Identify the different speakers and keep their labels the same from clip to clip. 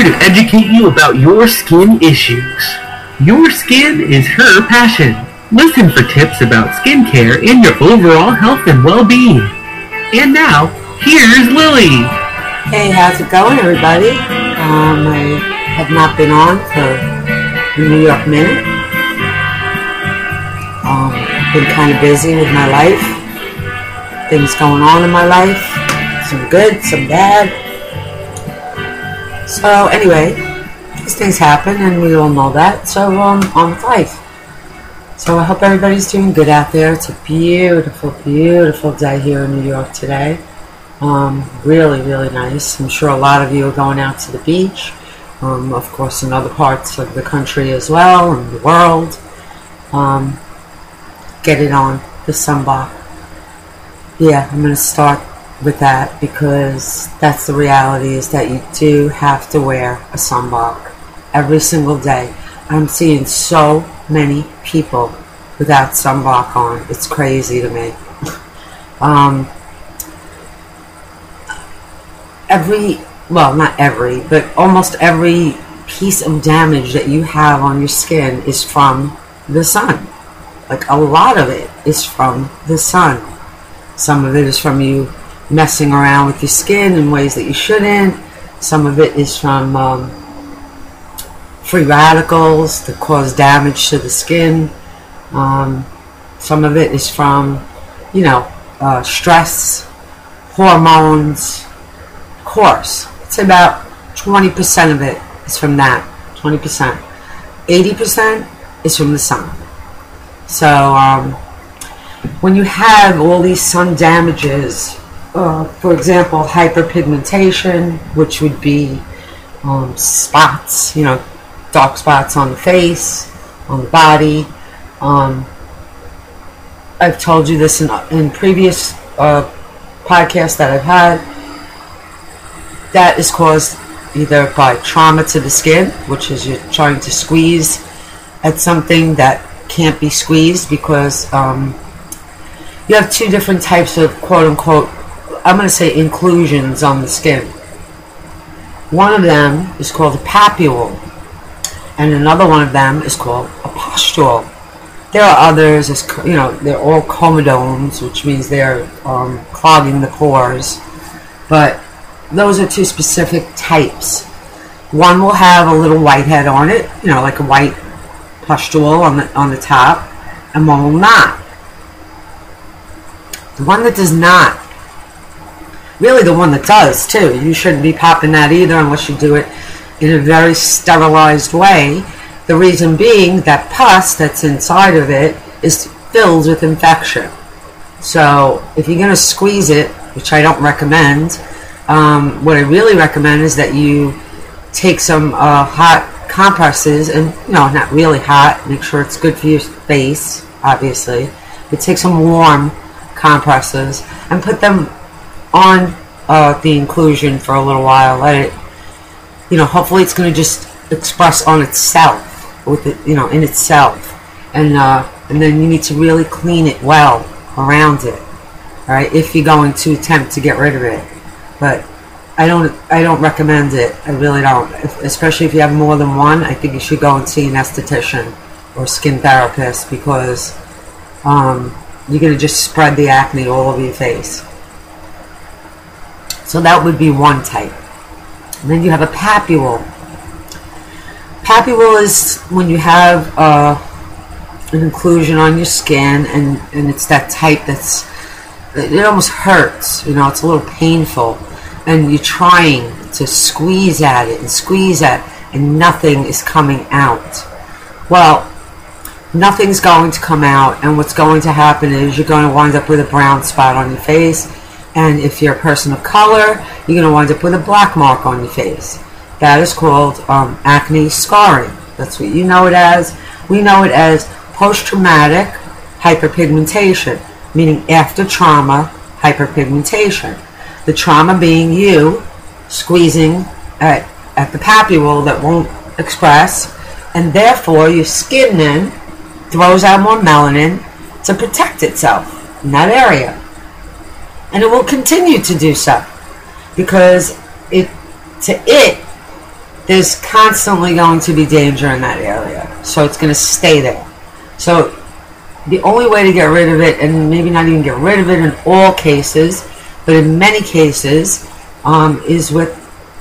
Speaker 1: here to educate you about your skin issues. Your skin is her passion. Listen for tips about skincare and your overall health and well-being. And now, here's Lily.
Speaker 2: Hey, how's it going, everybody? Um, I have not been on for the New York Minute. Um, been kind of busy with my life. Things going on in my life. Some good, some bad. So anyway, these things happen, and we all know that. So um, on with life. So I hope everybody's doing good out there. It's a beautiful, beautiful day here in New York today. Um, really, really nice. I'm sure a lot of you are going out to the beach. Um, of course, in other parts of the country as well, and the world. Um, get it on the sunblock. Yeah, I'm to start with that because that's the reality is that you do have to wear a sunblock every single day. I'm seeing so many people without sunblock on. It's crazy to me. um, every, well, not every, but almost every piece of damage that you have on your skin is from the sun. Like a lot of it is from the sun. Some of it is from you messing around with your skin in ways that you shouldn't. Some of it is from um, free radicals that cause damage to the skin. Um, some of it is from, you know, uh, stress, hormones. Of course, it's about 20% of it is from that. 20%. 80% is from the sun. So, um, when you have all these sun damages, uh, for example, hyperpigmentation, which would be um, spots, you know, dark spots on the face, on the body. Um, I've told you this in, in previous uh, podcasts that I've had. That is caused either by trauma to the skin, which is you're trying to squeeze at something that can't be squeezed because um, you have two different types of quote unquote I'm going to say inclusions on the skin. One of them is called a papule, and another one of them is called a pustule. There are others, as you know, they're all comedones, which means they're um, clogging the pores. But those are two specific types. One will have a little whitehead on it, you know, like a white pustule on the on the top, and one will not. The one that does not really the one that does too. You shouldn't be popping that either unless you do it in a very sterilized way. The reason being that pus that's inside of it is filled with infection. So if you're going to squeeze it, which I don't recommend, um, what I really recommend is that you take some uh, hot compresses and you know not really hot. Make sure it's good for your face, obviously. But take some warm compresses and put them on uh, the inclusion for a little while. Let it, you know, hopefully it's going to just express on itself with it, you know, in itself, and uh, and then you need to really clean it well around it. All right, if you're going to attempt to get rid of it, but I don't I don't recommend it. I really don't, especially if you have more than one. I think you should go and see an esthetician or skin therapist because um, you're going to just spread the acne all over your face. So that would be one type. And then you have a papule. Papule is when you have uh, an inclusion on your skin, and, and it's that type that's it almost hurts. You know, it's a little painful, and you're trying to squeeze at it and squeeze at, it and nothing is coming out. Well, nothing's going to come out, and what's going to happen is you're going to wind up with a brown spot on your face and if you're a person of color, you're going to wind up with a black mark on your face. That is called um, acne scarring. That's what you know it as. We know it as post-traumatic hyperpigmentation, meaning after trauma hyperpigmentation. The trauma being you squeezing at, at the papule that won't express, and therefore your skin then throws out more melanin to protect itself in that area and it will continue to do so because it to it there's constantly going to be danger in that area. So it's going to stay there. So the only way to get rid of it, and maybe not even get rid of it in all cases, but in many cases, um, is with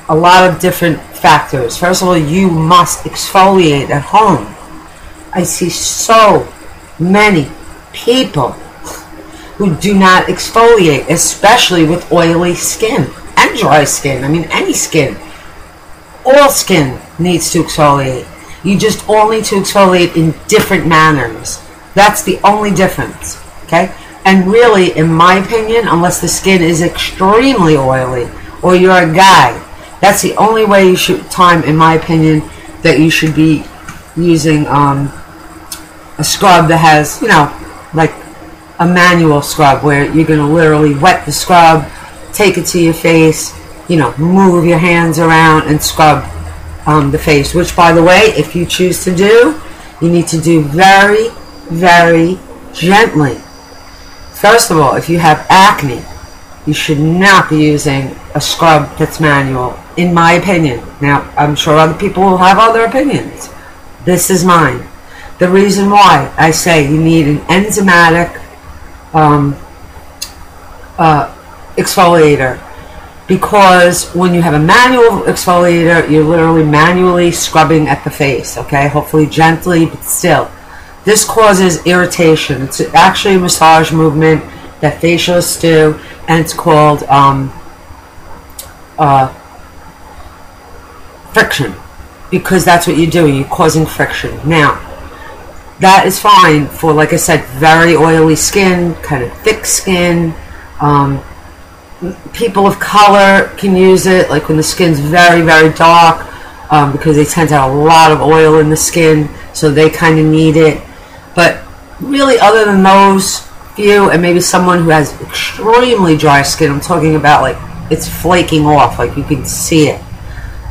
Speaker 2: a lot of different factors. First of all, you must exfoliate at home. I see so many people who do not exfoliate, especially with oily skin and dry skin. I mean, any skin. All skin needs to exfoliate. You just all need to exfoliate in different manners. That's the only difference. Okay? And really, in my opinion, unless the skin is extremely oily or you're a guy, that's the only way you should time, in my opinion, that you should be using um, a scrub that has, you know, like a manual scrub where you're going to literally wet the scrub, take it to your face, you know, move your hands around and scrub um, the face. Which, by the way, if you choose to do, you need to do very, very gently. First of all, if you have acne, you should not be using a scrub that's manual, in my opinion. Now, I'm sure other people will have other opinions. This is mine. The reason why I say you need an enzymatic um, uh, exfoliator because when you have a manual exfoliator, you're literally manually scrubbing at the face, okay? Hopefully gently, but still. This causes irritation. It's actually a massage movement that facialists do, and it's called um, uh, friction because that's what you're doing. You're causing friction. Now, that is fine for, like I said, very oily skin, kind of thick skin. Um, people of color can use it, like when the skin's very, very dark, um, because they tend to have a lot of oil in the skin, so they kind of need it. But really, other than those few, and maybe someone who has extremely dry skin, I'm talking about like it's flaking off, like you can see it.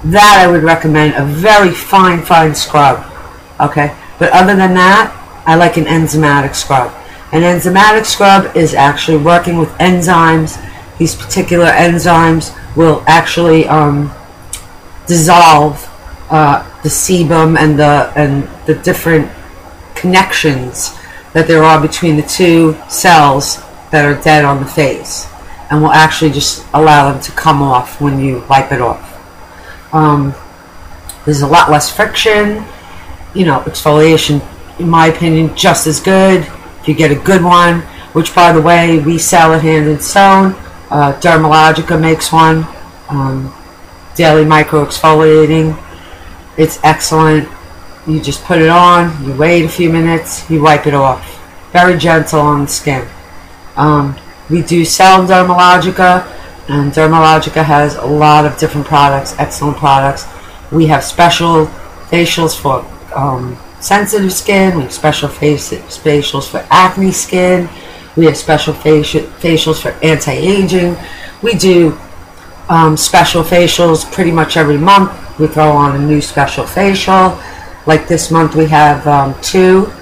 Speaker 2: That I would recommend a very fine, fine scrub. Okay, but other than that, I like an enzymatic scrub. An enzymatic scrub is actually working with enzymes. These particular enzymes will actually um, dissolve uh, the sebum and the and the different connections that there are between the two cells that are dead on the face, and will actually just allow them to come off when you wipe it off. Um, there's a lot less friction you know, exfoliation, in my opinion, just as good. If you get a good one, which by the way, we sell at Hand and Stone. Uh, Dermalogica makes one. Um, daily micro exfoliating. It's excellent. You just put it on, you wait a few minutes, you wipe it off. Very gentle on the skin. Um, we do sell Dermalogica, and Dermalogica has a lot of different products, excellent products. We have special facials for um, sensitive skin. We have special facials for acne skin. We have special faci- facials for anti-aging. We do um, special facials pretty much every month. We throw on a new special facial. Like this month, we have um, two.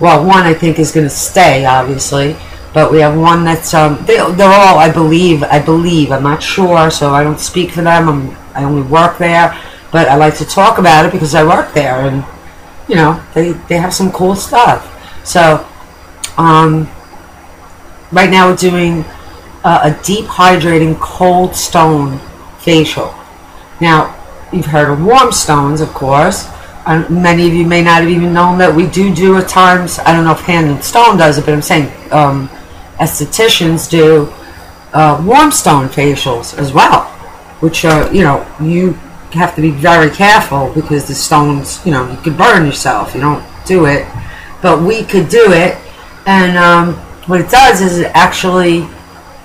Speaker 2: Well, one I think is going to stay, obviously, but we have one that's um, they, they're all, I believe, I believe. I'm not sure, so I don't speak for them. I'm, I only work there, but I like to talk about it because I work there and you know, they, they have some cool stuff. So, um, right now we're doing uh, a deep hydrating cold stone facial. Now, you've heard of warm stones, of course. And many of you may not have even known that we do do at times. I don't know if Hand and Stone does it, but I'm saying um, estheticians do uh, warm stone facials as well, which are you know you have to be very careful because the stones, you know, you could burn yourself. You don't do it, but we could do it. And um, what it does is it actually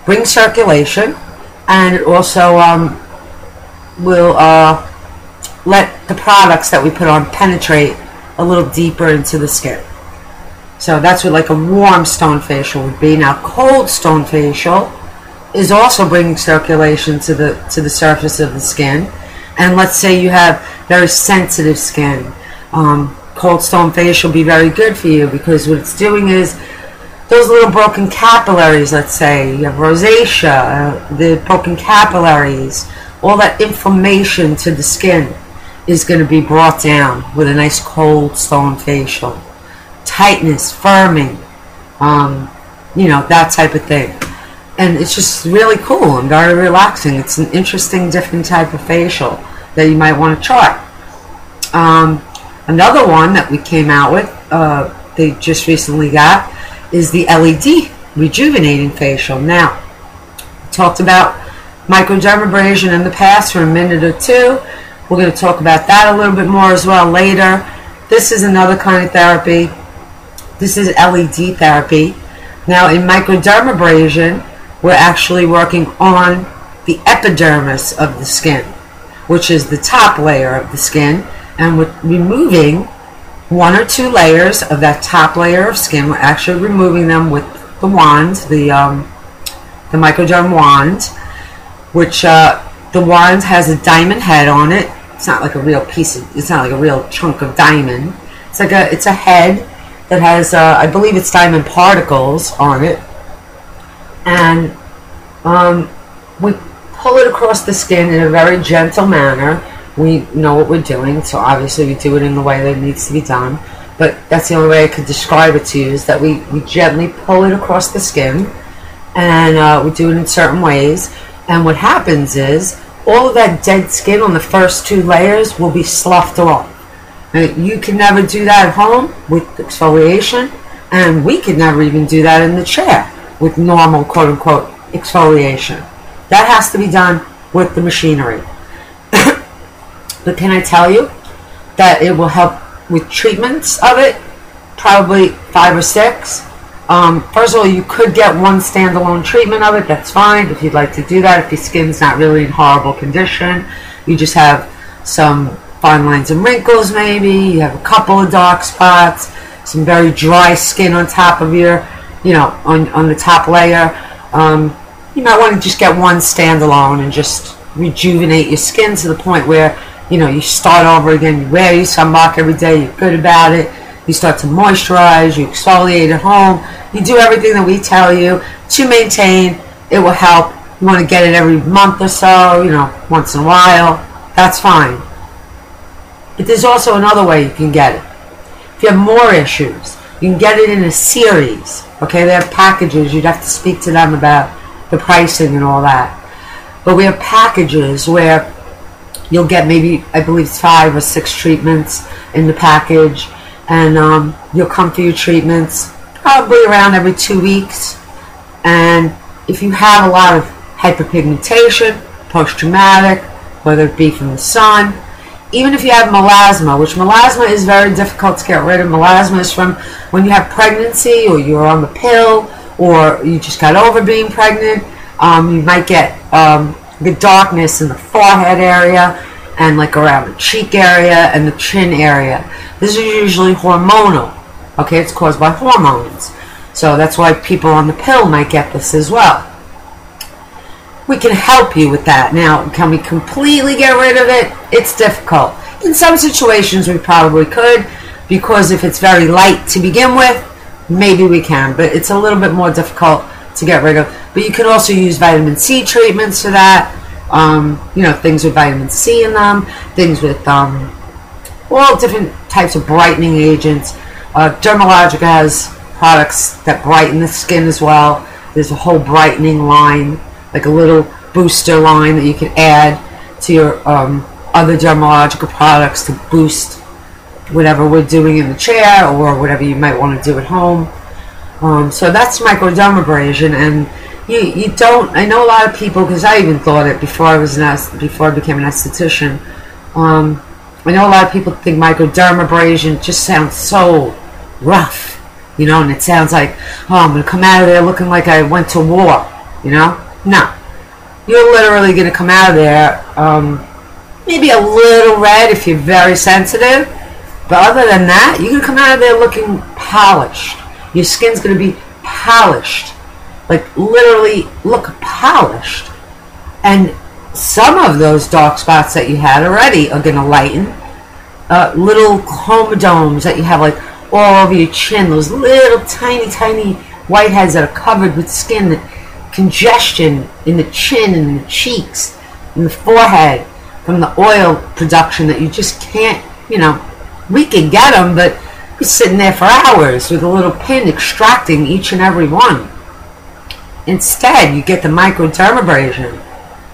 Speaker 2: brings circulation, and it also um, will uh, let the products that we put on penetrate a little deeper into the skin. So that's what like a warm stone facial would be. Now, cold stone facial is also bringing circulation to the to the surface of the skin and let's say you have very sensitive skin, um, cold stone facial will be very good for you because what it's doing is those little broken capillaries, let's say, you have rosacea, uh, the broken capillaries, all that inflammation to the skin is going to be brought down with a nice cold stone facial. Tightness, firming, um, you know, that type of thing. And it's just really cool and very relaxing. It's an interesting, different type of facial that you might want to try. Um, another one that we came out with, uh, they just recently got, is the LED rejuvenating facial. Now, talked about microdermabrasion in the past for a minute or two. We're going to talk about that a little bit more as well later. This is another kind of therapy. This is LED therapy. Now, in microdermabrasion, we're actually working on the epidermis of the skin, which is the top layer of the skin, and we're removing one or two layers of that top layer of skin. We're actually removing them with the wand, the um, the microderm wand, which uh, the wand has a diamond head on it. It's not like a real piece of, it's not like a real chunk of diamond. It's like a, it's a head that has, uh, I believe it's diamond particles on it. And um, we pull it across the skin in a very gentle manner. We know what we're doing, so obviously we do it in the way that it needs to be done. But that's the only way I could describe it to you is that we, we gently pull it across the skin and uh, we do it in certain ways. And what happens is all of that dead skin on the first two layers will be sloughed off. You can never do that at home with exfoliation, and we could never even do that in the chair with normal quote unquote exfoliation. That has to be done with the machinery. but can I tell you that it will help with treatments of it? Probably five or six. Um, first of all, you could get one standalone treatment of it. That's fine if you'd like to do that. If your skin's not really in horrible condition, you just have some fine lines and wrinkles, maybe. You have a couple of dark spots, some very dry skin on top of your, you know, on, on the top layer. Um, you might want to just get one standalone and just rejuvenate your skin to the point where, you know, you start over again. You wear your sunblock every day. You're good about it. You start to moisturize. You exfoliate at home you do everything that we tell you to maintain. It will help. You want to get it every month or so, you know, once in a while. That's fine. But there's also another way you can get it. If you have more issues, you can get it in a series. Okay, they have packages. You'd have to speak to them about the pricing and all that. But we have packages where you'll get maybe, I believe, five or six treatments in the package, and um, you'll come for your treatments probably around every two weeks. And if you have a lot of hyperpigmentation, post-traumatic, whether it be from the sun, even if you have melasma, which melasma is very difficult to get rid of. Melasma is from when you have pregnancy or you're on the pill or you just got over being pregnant. Um, you might get um, the darkness in the forehead area and like around the cheek area and the chin area. This is usually hormonal. Okay, it's caused by hormones. So that's why people on the pill might get this as well. We can help you with that. Now, can we completely get rid of it? It's difficult. In some situations, we probably could, because if it's very light to begin with, maybe we can, but it's a little bit more difficult to get rid of. But you can also use vitamin C treatments for that. Um, you know, things with vitamin C in them, things with um, all different types of brightening agents uh, Dermalogica has products that brighten the skin as well. There's a whole brightening line, like a little booster line that you can add to your um, other Dermalogica products to boost whatever we're doing in the chair or whatever you might want to do at home. Um, so that's microdermabrasion, and you you don't. I know a lot of people because I even thought it before I was an before I became an esthetician. Um, I know a lot of people think microdermabrasion just sounds so rough, you know, and it sounds like, oh, I'm to come out of there looking like I went to war, you know? No. You're literally to come out of there um, maybe a little red if you're very sensitive, but other than that, you're going to come out of there looking polished. Your skin's going to be polished. Like, literally look polished. And some of those dark spots that you had already are going to lighten. Uh, little comedones that you have like all over your chin, those little tiny, tiny whiteheads that are covered with skin, that congestion in the chin and the cheeks, and the forehead, from the oil production that you just can't, you know, we can get them, but you're sitting there for hours with a little pin extracting each and every one. Instead, you get the microdermabrasion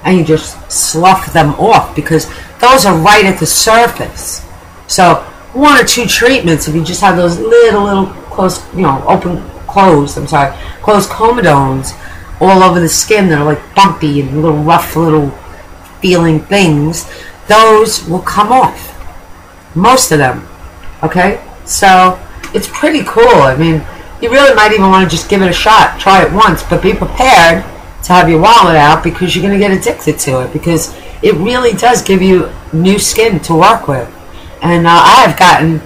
Speaker 2: and you just slough them off because those are right at the surface. So one or two treatments, if you just have those little, little close, you know, open, closed, I'm sorry, closed comedones all over the skin that are like bumpy and little rough little feeling things, those will come off. Most of them. Okay? So it's pretty cool. I mean, you really might even want to just give it a shot, try it once, but be prepared to have your wallet out because you're going to get addicted to it because it really does give you new skin to work with. And uh, I have gotten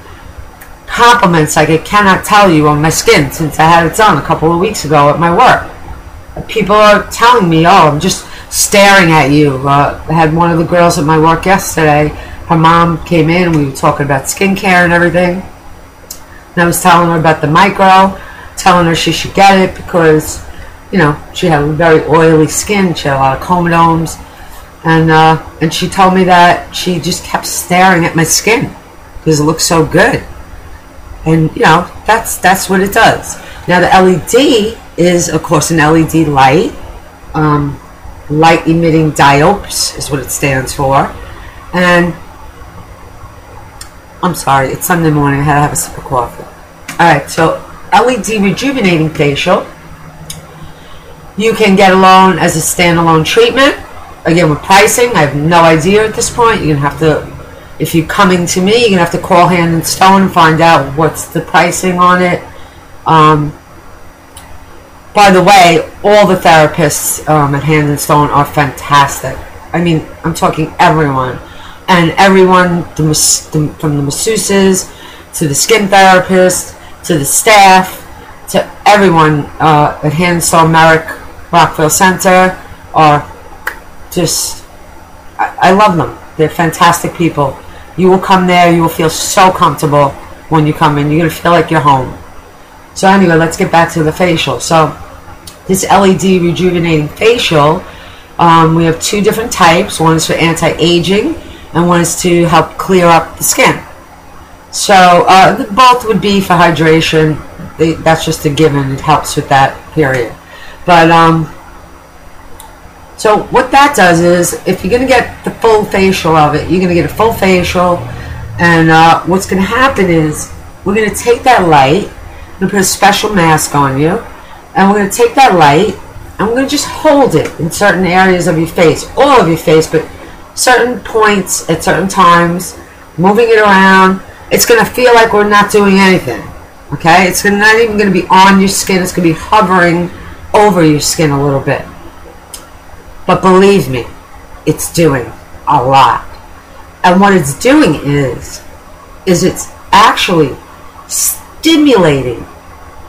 Speaker 2: compliments like I cannot tell you on my skin since I had it done a couple of weeks ago at my work. People are telling me, oh, I'm just staring at you. Uh, I had one of the girls at my work yesterday. Her mom came in we were talking about skincare and everything. And I was telling her about the micro, telling her she should get it because, you know, she had very oily skin. She had a lot of comedones. And, uh, and she told me that she just kept staring at my skin because it looks so good. And, you know, that's, that's what it does. Now the LED is, of course, an LED light. Um, light emitting diodes is what it stands for. And I'm sorry, it's Sunday morning. I had to have a sip of coffee. Alright, so LED rejuvenating facial. You can get alone as a standalone treatment. Again, with pricing, I have no idea at this point. You're going to have to, if you're coming to me, you're going to have to call Hand and Stone and find out what's the pricing on it. Um, by the way, all the therapists um, at Hand and Stone are fantastic. I mean, I'm talking everyone. And everyone, the, the, from the masseuses to the skin therapist to the staff to everyone uh, at Hand Merrick Rockville Centre are just, I, I love them. They're fantastic people. You will come there, you will feel so comfortable when you come in. You're to feel like you're home. So anyway, let's get back to the facial. So this LED rejuvenating facial, um, we have two different types. One is for anti-aging, and one is to help clear up the skin. So uh, both would be for hydration. They, that's just a given. It helps with that period. But um, so what that does is, if you're going to get the full facial of it, you're going to get a full facial, and uh, what's going to happen is we're going to take that light, to put a special mask on you, and we're going to take that light, and we're going to just hold it in certain areas of your face, all of your face, but certain points at certain times, moving it around. It's going to feel like we're not doing anything. Okay? It's not even going to be on your skin. It's going to be hovering over your skin a little bit. But believe me, it's doing a lot. And what it's doing is, is it's actually stimulating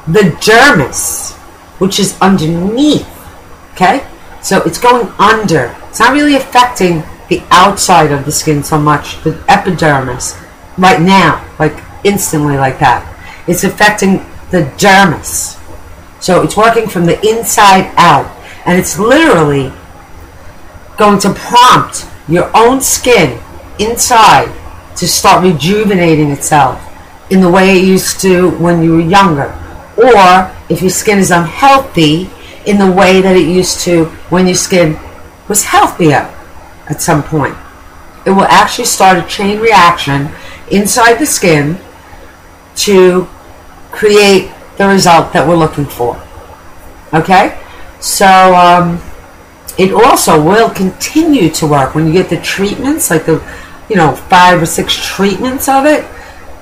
Speaker 2: the dermis, which is underneath. Okay? So it's going under. It's not really affecting the outside of the skin so much, the epidermis, right now, like instantly like that. It's affecting the dermis. So it's working from the inside out. And it's literally going to prompt your own skin inside to start rejuvenating itself in the way it used to when you were younger. Or if your skin is unhealthy, in the way that it used to when your skin was healthier at some point. It will actually start a chain reaction inside the skin to create the result that we're looking for. Okay? So, um, it also will continue to work when you get the treatments, like the, you know, five or six treatments of it.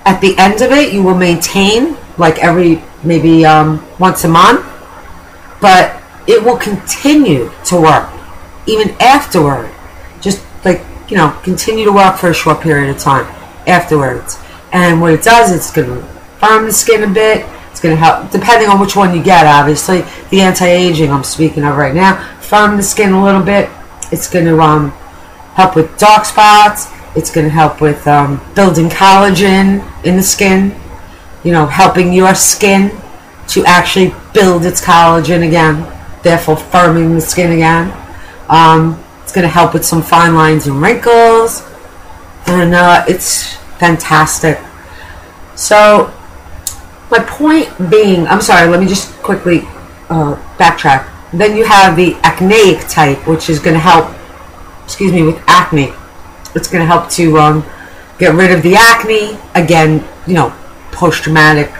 Speaker 2: At the end of it, you will maintain like every maybe um, once a month, but it will continue to work even afterward. You know, continue to work for a short period of time afterwards. And what it does, it's going to firm the skin a bit. It's going to help, depending on which one you get, obviously. The anti-aging I'm speaking of right now firm the skin a little bit. It's going to um, help with dark spots. It's going to help with um, building collagen in the skin. You know, helping your skin to actually build its collagen again, therefore firming the skin again. Um, It's going to help with some fine lines and wrinkles. And uh, it's fantastic. So, my point being, I'm sorry, let me just quickly uh, backtrack. Then you have the acneic type, which is going to help, excuse me, with acne. It's going to help to um, get rid of the acne. Again, you know, post traumatic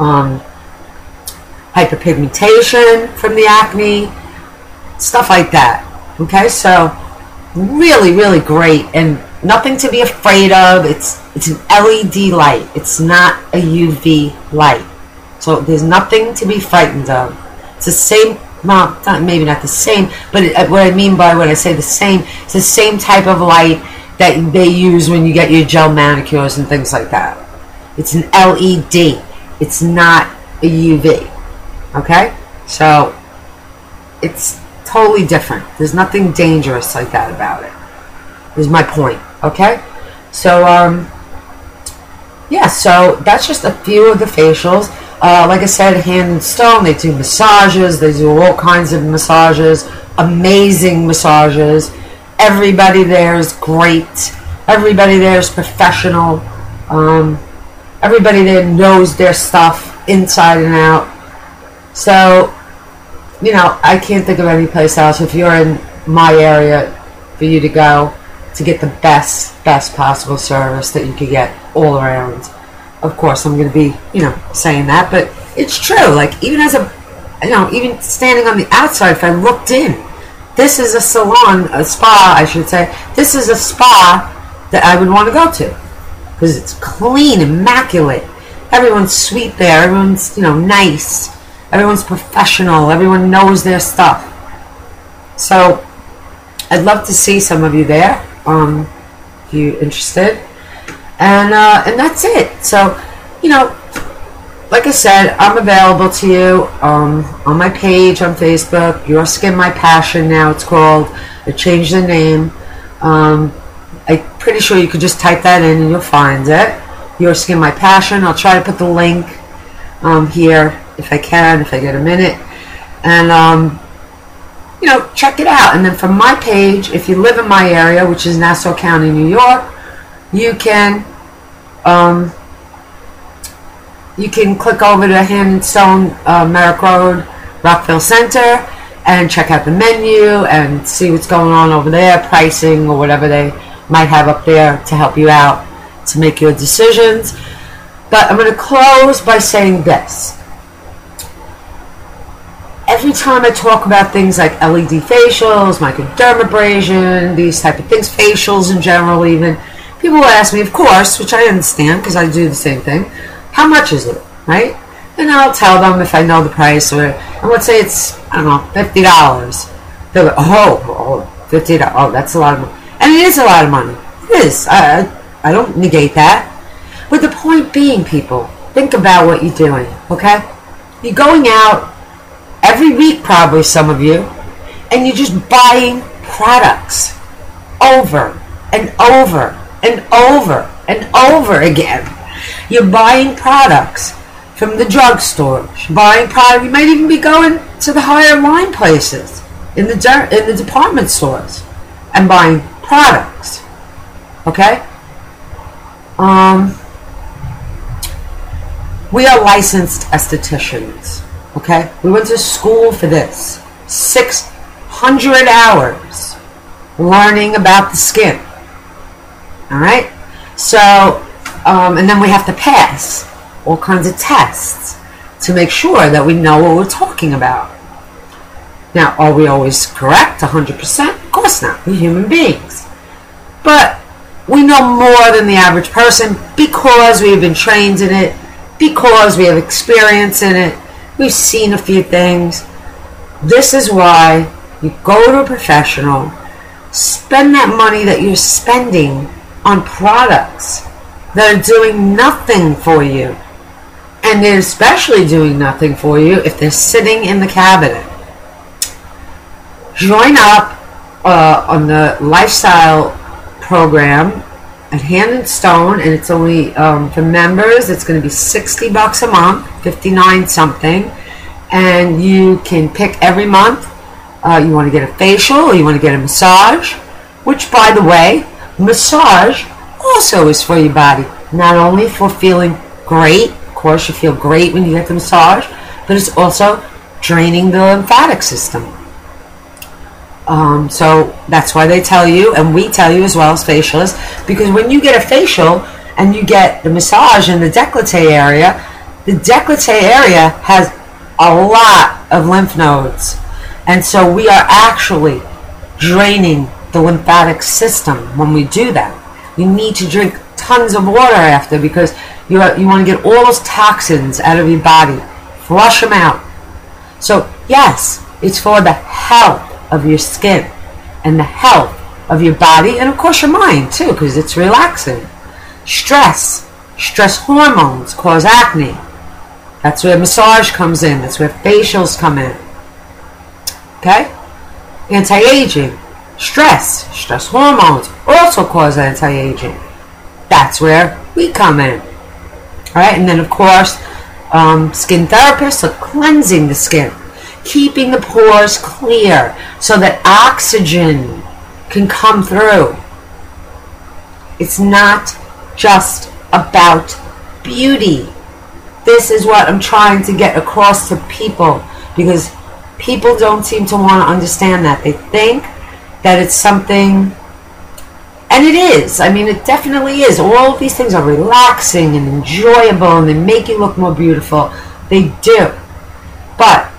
Speaker 2: um, hyperpigmentation from the acne, stuff like that. Okay, so really, really great and nothing to be afraid of. It's it's an LED light. It's not a UV light. So there's nothing to be frightened of. It's the same, well, not, maybe not the same, but it, uh, what I mean by when I say the same, it's the same type of light that they use when you get your gel manicures and things like that. It's an LED. It's not a UV. Okay? So it's totally different. There's nothing dangerous like that about it. Is my point. Okay? So um yeah, so that's just a few of the facials. Uh, like I said, Hand and Stone, they do massages, they do all kinds of massages, amazing massages. Everybody there is great. Everybody there is professional. Um, everybody there knows their stuff inside and out. So, you know, I can't think of any place else if you're in my area for you to go to get the best, best possible service that you could get all around. Of course, I'm going to be, you know, saying that, but it's true. Like, even as a, you know, even standing on the outside, if I looked in, this is a salon, a spa, I should say. This is a spa that I would want to go to because it's clean, immaculate. Everyone's sweet there. Everyone's, you know, nice. Everyone's professional. Everyone knows their stuff. So, I'd love to see some of you there. Um, if you're interested and uh, and that's it. So, you know, like I said, I'm available to you um, on my page on Facebook. Your Skin, My Passion. Now it's called. I changed the name. Um, I'm pretty sure you could just type that in and you'll find it. Your Skin, My Passion. I'll try to put the link um, here if I can, if I get a minute, and um, you know, check it out. And then from my page, if you live in my area, which is Nassau County, New York you can um, you can click over to Hand and Stone uh, Merrick Road, Rockville Centre, and check out the menu and see what's going on over there, pricing or whatever they might have up there to help you out to make your decisions. But I'm going to close by saying this. Every time I talk about things like LED facials, microdermabrasion, these type of things, facials in general even, people ask me, of course, which I understand because I do the same thing, how much is it, right? And I'll tell them if I know the price, or and let's say it's I don't know fifty dollars. They're like, oh, oh, fifty dollars. Oh, that's a lot of money, and it is a lot of money. It is. I I don't negate that, but the point being, people, think about what you're doing. Okay, you're going out every week, probably some of you, and you're just buying products over and over and over and over again. You're buying products from the drugstore, buying product. You might even be going to the higher line places in the in the department stores and buying products. Okay. Um, we are licensed estheticians. Okay, we went to school for this. Six hundred hours learning about the skin. All right. So, um, and then we have to pass all kinds of tests to make sure that we know what we're talking about. Now, are we always correct 100%? Of course not. We're human beings. But we know more than the average person because we've been trained in it, because we have experience in it, we've seen a few things. This is why you go to a professional, spend that money that you're spending on products that are doing nothing for you. And they're especially doing nothing for you if they're sitting in the cabinet. Join up uh, on the lifestyle program at Hand and Stone, and it's only um, for members. It's going to be sixty bucks a month, fifty nine something, and you can pick every month uh, you want to get a facial or you want to get a massage, which, by the way, massage also is for your body. Not only for feeling great, of course, you feel great when you get the massage, but it's also draining the lymphatic system. Um, so that's why they tell you, and we tell you as well as facialists, because when you get a facial and you get the massage in the décolleté area, the décolleté area has a lot of lymph nodes. And so we are actually draining the lymphatic system when we do that. You need to drink tons of water after because you, you want to get all those toxins out of your body. Flush them out. So, yes, it's for the health of your skin and the health of your body and, of course, your mind too because it's relaxing. Stress, stress hormones cause acne. That's where massage comes in, that's where facials come in. Okay? Anti aging, stress, stress hormones also cause anti aging. That's where we come in. Alright, and then of course, um, skin therapists are cleansing the skin, keeping the pores clear so that oxygen can come through. It's not just about beauty. This is what I'm trying to get across to people because people don't seem to want to understand that. They think that it's something, and it is. I mean, it definitely is. All of these things are relaxing and enjoyable and they make you look more beautiful. They do. But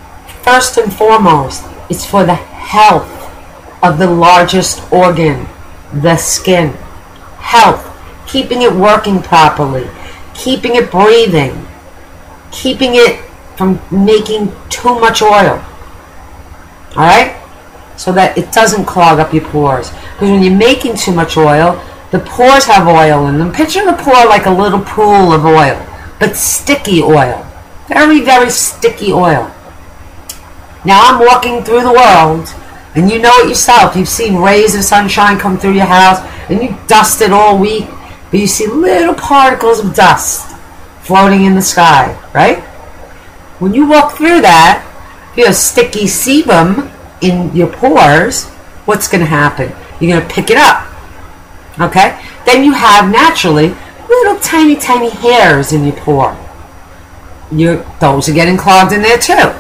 Speaker 2: first and foremost, it's for the health of the largest organ, the skin. Health, keeping it working properly, keeping it breathing, keeping it from making too much oil. Alright? So that it doesn't clog up your pores. Because when you're making too much oil, the pores have oil in them. Picture the pore like a little pool of oil, but sticky oil. Very, very sticky oil. Now I'm walking through the world, and you know it yourself. You've seen rays of sunshine come through your house, and you dust it all week, but you see little particles of dust floating in the sky, right? When you walk through that, if you have sticky sebum in your pores, what's going to happen? You're going to pick it up. Okay? Then you have naturally little tiny, tiny hairs in your pore. Your, those are getting clogged in there too.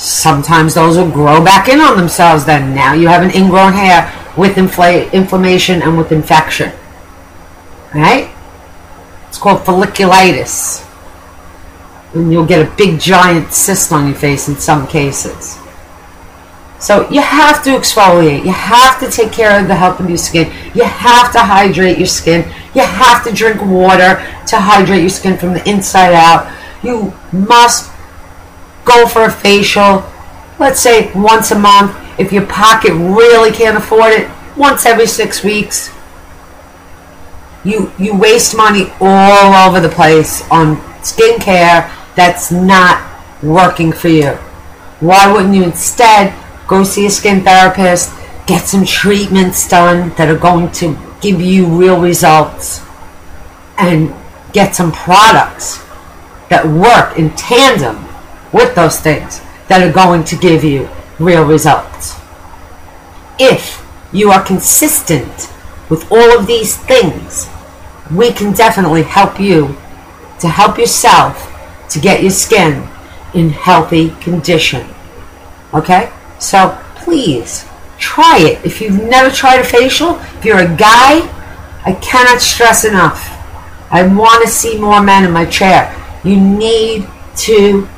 Speaker 2: Sometimes those will grow back in on themselves then. Now you have an ingrown hair with infl- inflammation and with infection. Right? It's called folliculitis and you'll get a big giant cyst on your face in some cases. So you have to exfoliate. You have to take care of the health of your skin. You have to hydrate your skin. You have to drink water to hydrate your skin from the inside out. You must go for a facial, let's say once a month. If your pocket really can't afford it, once every six weeks. You you waste money all over the place on skincare that's not working for you. Why wouldn't you instead go see a skin therapist, get some treatments done that are going to give you real results, and get some products that work in tandem with those things that are going to give you real results? If you are consistent with all of these things, we can definitely help you to help yourself to get your skin in healthy condition. Okay? So please try it. If you've never tried a facial, if you're a guy, I cannot stress enough. I want to see more men in my chair. You need to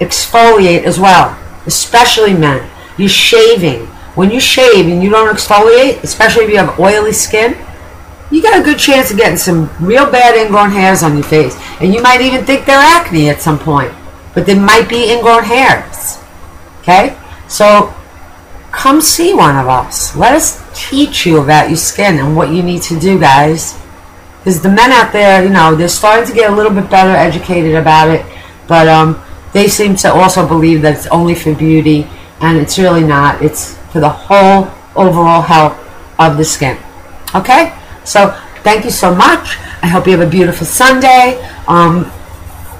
Speaker 2: exfoliate as well, especially men. You're shaving. When you shave and you don't exfoliate, especially if you have oily skin, you got a good chance of getting some real bad ingrown hairs on your face. And you might even think they're acne at some point. But they might be ingrown hairs. Okay? So come see one of us. Let us teach you about your skin and what you need to do, guys. Because the men out there, you know, they're starting to get a little bit better educated about it. But um, they seem to also believe that it's only for beauty. And it's really not. It's for the whole overall health of the skin. Okay? So thank you so much. I hope you have a beautiful Sunday. Um,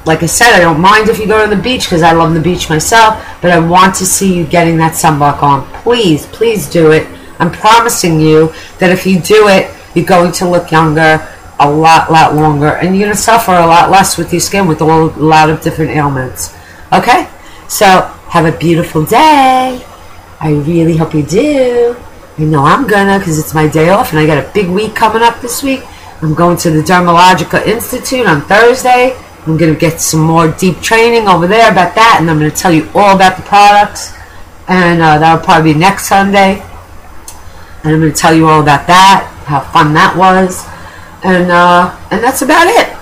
Speaker 2: like I said, I don't mind if you go to the beach because I love the beach myself, but I want to see you getting that sunblock on. Please, please do it. I'm promising you that if you do it, you're going to look younger a lot, lot longer, and you're going to suffer a lot less with your skin with a lot of different ailments. Okay? So, have a beautiful day. I really hope you do. I know I'm gonna because it's my day off and I got a big week coming up this week. I'm going to the Dermalogica Institute on Thursday. I'm to get some more deep training over there about that, and I'm to tell you all about the products. And uh, that'll probably be next Sunday. And I'm to tell you all about that, how fun that was. And, uh, and that's about it.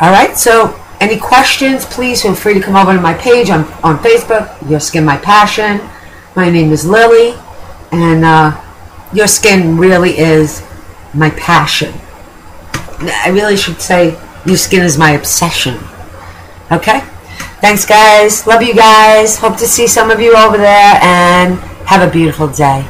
Speaker 2: All right, so any questions, please feel free to come over to my page on, on Facebook, Your Skin My Passion. My name is Lily, and uh, your skin really is my passion. I really should say your skin is my obsession. Okay? Thanks, guys. Love you guys. Hope to see some of you over there, and have a beautiful day.